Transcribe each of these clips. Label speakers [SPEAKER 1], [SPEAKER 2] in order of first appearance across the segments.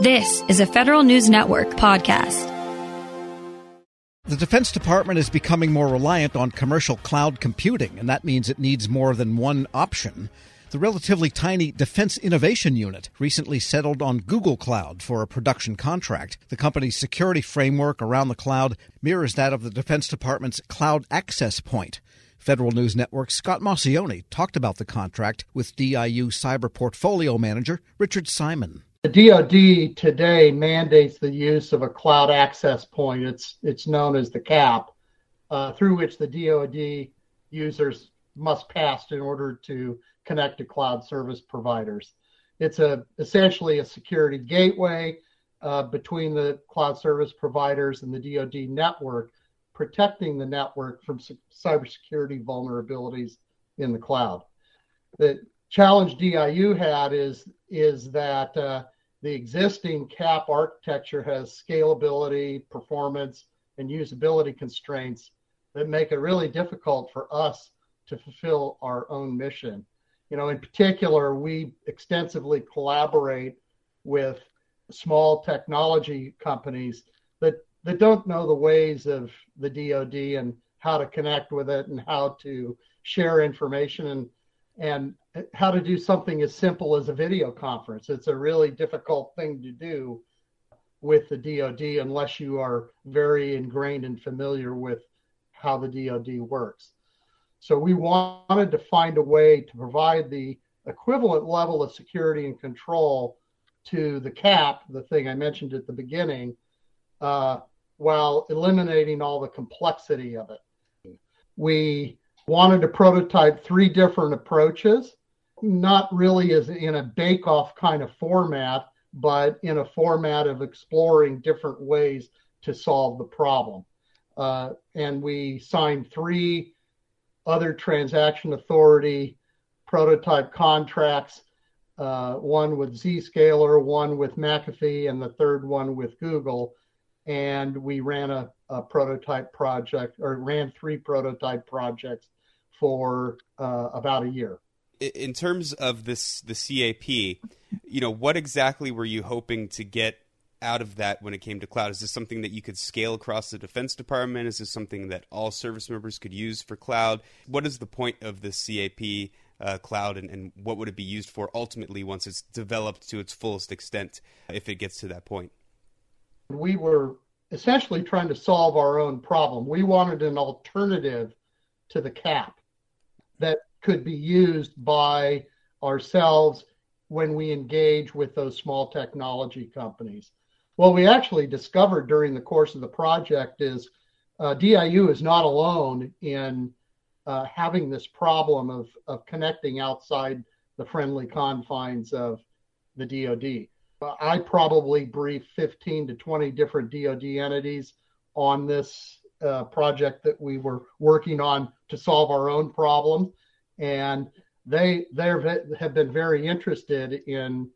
[SPEAKER 1] This is a Federal News Network podcast.
[SPEAKER 2] The Defense Department is becoming more reliant on commercial cloud computing, and that means it needs more than one option. The relatively tiny Defense Innovation Unit recently settled on Google Cloud for a production contract. The company's security framework around the cloud mirrors that of the Defense Department's Cloud Access Point. Federal News Network's Scott Maucione talked about the contract with DIU Cyber Portfolio Manager Richard Simon.
[SPEAKER 3] The DoD today mandates the use of a cloud access point. It's it's known as the CAP, uh, through which the DoD users must pass in order to connect to cloud service providers. It's a essentially a security gateway uh, between the cloud service providers and the DoD network, protecting the network from cybersecurity vulnerabilities in the cloud. The challenge DIU had is is that uh, the existing CAP architecture has scalability, performance, and usability constraints that make it really difficult for us to fulfill our own mission. You know, in particular, we extensively collaborate with small technology companies that that don't know the ways of the DoD and how to connect with it and how to share information and and how to do something as simple as a video conference. It's a really difficult thing to do with the DoD unless you are very ingrained and familiar with how the DoD works. So we wanted to find a way to provide the equivalent level of security and control to the cap, the thing I mentioned at the beginning, uh, while eliminating all the complexity of it. We wanted to prototype three different approaches not really as in a bake off kind of format, but in a format of exploring different ways to solve the problem. Uh, and we signed three other transaction authority prototype contracts uh, one with Zscaler, one with McAfee, and the third one with Google. And we ran a, a prototype project or ran three prototype projects for uh, about a year
[SPEAKER 4] in terms of this the CAP, you know, what exactly were you hoping to get out of that when it came to cloud? Is this something that you could scale across the Defense Department? Is this something that all service members could use for cloud? What is the point of the CAP uh, cloud, and, and what would it be used for ultimately once it's developed to its fullest extent, if it gets to that point?
[SPEAKER 3] We were essentially trying to solve our own problem. We wanted an alternative to the cap that could be used by ourselves when we engage with those small technology companies. What we actually discovered during the course of the project is uh, DIU is not alone in uh, having this problem of, of connecting outside the friendly confines of the DoD. I probably briefed 15 to 20 different DoD entities on this uh, project that we were working on to solve our own problem and they they have been very interested in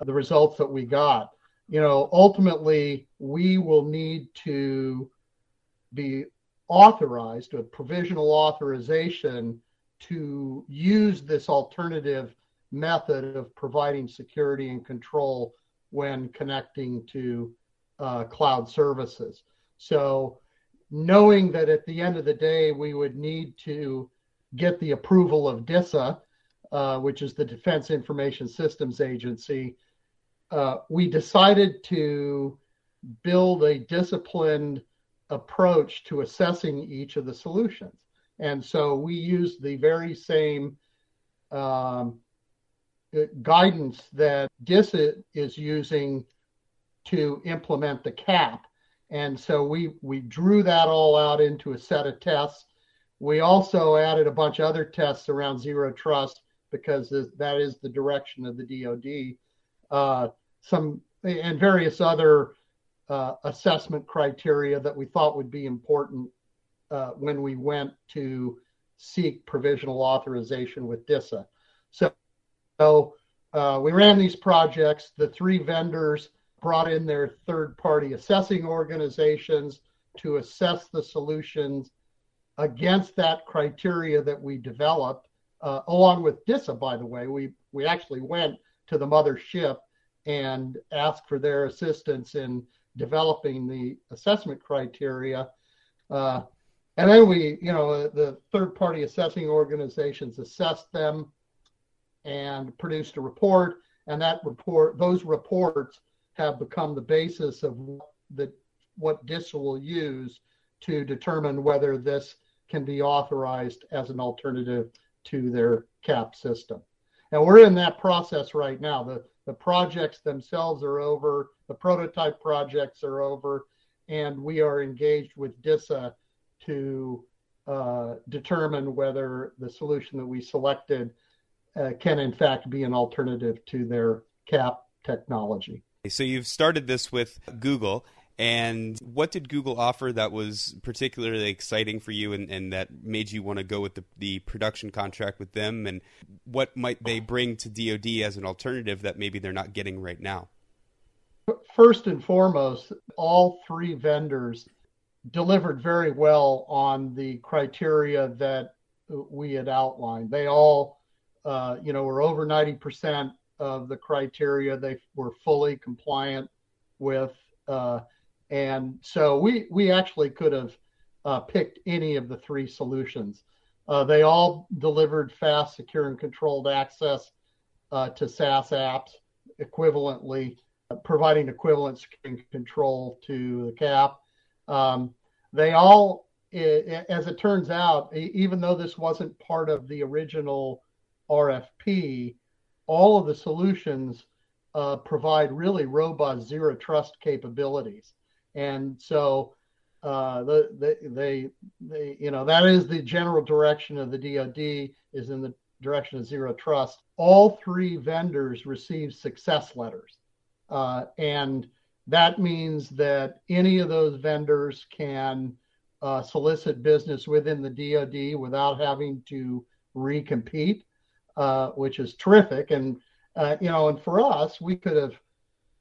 [SPEAKER 3] the results that we got. You know, ultimately, we will need to be authorized, a provisional authorization to use this alternative method of providing security and control when connecting to uh, cloud services. So, knowing that at the end of the day, we would need to get the approval of DISA, uh, which is the Defense Information Systems Agency, uh, we decided to build a disciplined approach to assessing each of the solutions. And so we used the very same um, guidance that DISA is using to implement the CAP. And so we, we drew that all out into a set of tests we also added a bunch of other tests around zero trust because that is the direction of the DoD. Uh, some and various other uh, assessment criteria that we thought would be important uh, when we went to seek provisional authorization with DISA. So, so uh, we ran these projects. The three vendors brought in their third-party assessing organizations to assess the solutions against that criteria that we developed, uh, along with DISA, by the way. We, we actually went to the mother ship and asked for their assistance in developing the assessment criteria. Uh, and then we, you know, the third party assessing organizations assessed them and produced a report. And that report, those reports have become the basis of the, what DISA will use to determine whether this can be authorized as an alternative to their CAP system. And we're in that process right now. The, the projects themselves are over, the prototype projects are over, and we are engaged with DISA to uh, determine whether the solution that we selected uh, can in fact be an alternative to their CAP technology.
[SPEAKER 4] So you've started this with Google. And what did Google offer that was particularly exciting for you and, and that made you want to go with the, the production contract with them? And what might they bring to DoD as an alternative that maybe they're not getting right now?
[SPEAKER 3] First and foremost, all three vendors delivered very well on the criteria that we had outlined. They all, uh, you know, were over 90% of the criteria they were fully compliant with. Uh, and so we, we actually could have uh, picked any of the three solutions. Uh, they all delivered fast, secure, and controlled access uh, to SaaS apps equivalently, providing equivalent control to the CAP. Um, they all, as it turns out, even though this wasn't part of the original RFP, all of the solutions uh, provide really robust zero trust capabilities. And so uh, the, the, they, they, you know, that is the general direction of the DoD is in the direction of zero trust. All three vendors receive success letters. Uh, and that means that any of those vendors can uh, solicit business within the DoD without having to recompete, uh, which is terrific. And uh, you know, and for us, we could have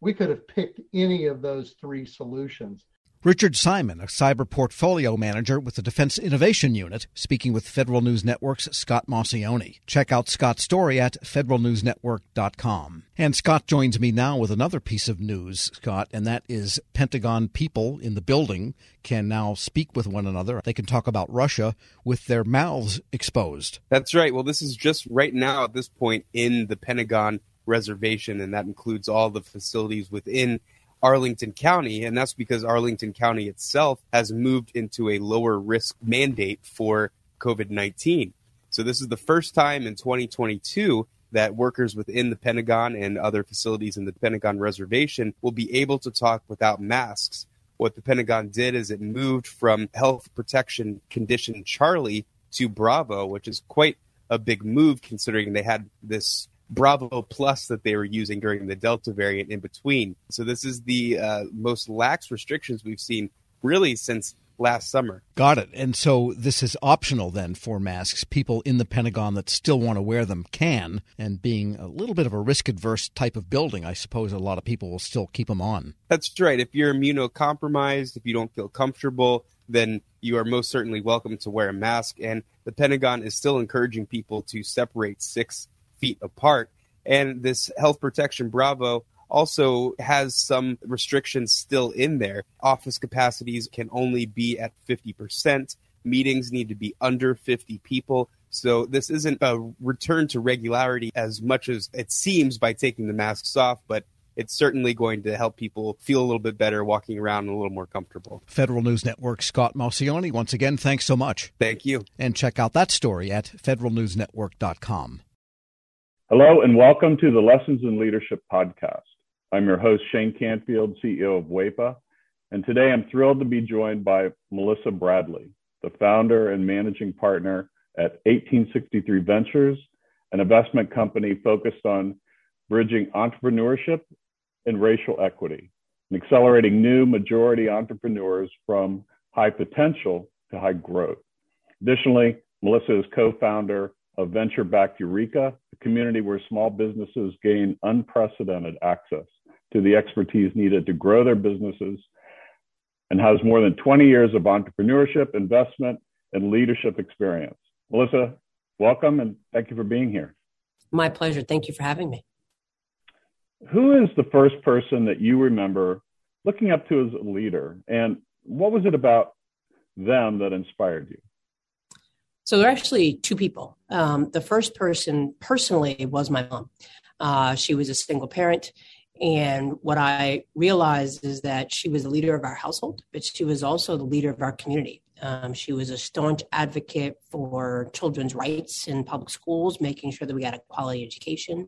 [SPEAKER 3] we could have picked any of those three solutions.
[SPEAKER 2] Richard Simon, a cyber portfolio manager with the Defense Innovation Unit, speaking with Federal News Network's Scott Maucione. Check out Scott's story at federalnewsnetwork.com. And Scott joins me now with another piece of news, Scott, and that is Pentagon people in the building can now speak with one another. They can talk about Russia with their mouths exposed.
[SPEAKER 4] That's right. Well, this is just right now at this point in the Pentagon reservation, and that includes all the facilities within Arlington County, and that's because Arlington County itself has moved into a lower risk mandate for COVID 19. So, this is the first time in 2022 that workers within the Pentagon and other facilities in the Pentagon reservation will be able to talk without masks. What the Pentagon did is it moved from health protection condition Charlie to Bravo, which is quite a big move considering they had this Bravo Plus that they were using during the Delta variant in between. So this is the uh, most lax restrictions we've seen really since last summer.
[SPEAKER 2] Got it. And so this is optional then for masks. People in the Pentagon that still want to wear them can. And being a little bit of a risk adverse type of building, I suppose a lot of people will still keep them on.
[SPEAKER 4] That's right. If you're immunocompromised, if you don't feel comfortable, then you are most certainly welcome to wear a mask. And the Pentagon is still encouraging people to separate six feet apart. And this health protection Bravo also has some restrictions still in there. Office capacities can only be at 50%. Meetings need to be under 50 people. So this isn't a return to regularity as much as it seems by taking the masks off, but it's certainly going to help people feel a little bit better walking around and a little more comfortable.
[SPEAKER 2] Federal News Network Scott Maucione, once again, thanks so much.
[SPEAKER 4] Thank you.
[SPEAKER 2] And check out that story at federalnewsnetwork.com.
[SPEAKER 5] Hello, and welcome to the Lessons in Leadership podcast. I'm your host, Shane Canfield, CEO of WEPA, and today I'm thrilled to be joined by Melissa Bradley, the founder and managing partner at 1863 Ventures, an investment company focused on bridging entrepreneurship and racial equity and accelerating new majority entrepreneurs from high potential to high growth. Additionally, Melissa is co founder of Venture Backed Ureeka, a community where small businesses gain unprecedented access to the expertise needed to grow their businesses and has more than 20 years of entrepreneurship, investment, and leadership experience. Melissa, welcome and thank you for being here.
[SPEAKER 6] My pleasure. Thank you for having me.
[SPEAKER 5] who is the first person that you remember looking up to as a leader, and what was it about them that inspired you?
[SPEAKER 6] So there are actually two people. Um, the first person personally was my mom. Uh, she was a single parent. And what I realized is that she was the leader of our household, but she was also the leader of our community. Um, she was a staunch advocate for children's rights in public schools, making sure that we got a quality education.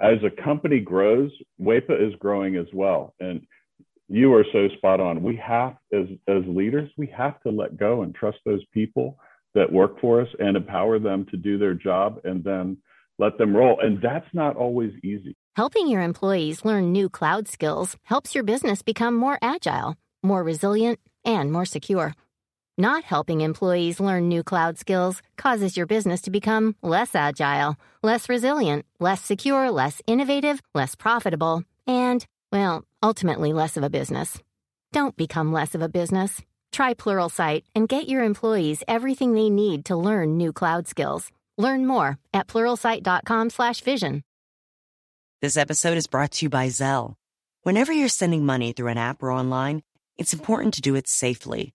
[SPEAKER 5] as a company grows, WEPA is growing as well. And you are so spot on. We have, as, as leaders, we have to let go and trust those people that work for us and empower them to do their job and then let them roll. And that's not always easy.
[SPEAKER 7] Helping your employees learn new cloud skills helps your business become more agile, more resilient, and more secure. Not helping employees learn new cloud skills causes your business to become less agile, less resilient, less secure, less innovative, less profitable, and, well, ultimately less of a business. Don't become less of a business. Try Pluralsight and get your employees everything they need to learn new cloud skills. Learn more at pluralsight.com/vision.
[SPEAKER 8] This episode is brought to you by Zelle. Whenever you're sending money through an app or online, it's important to do it safely.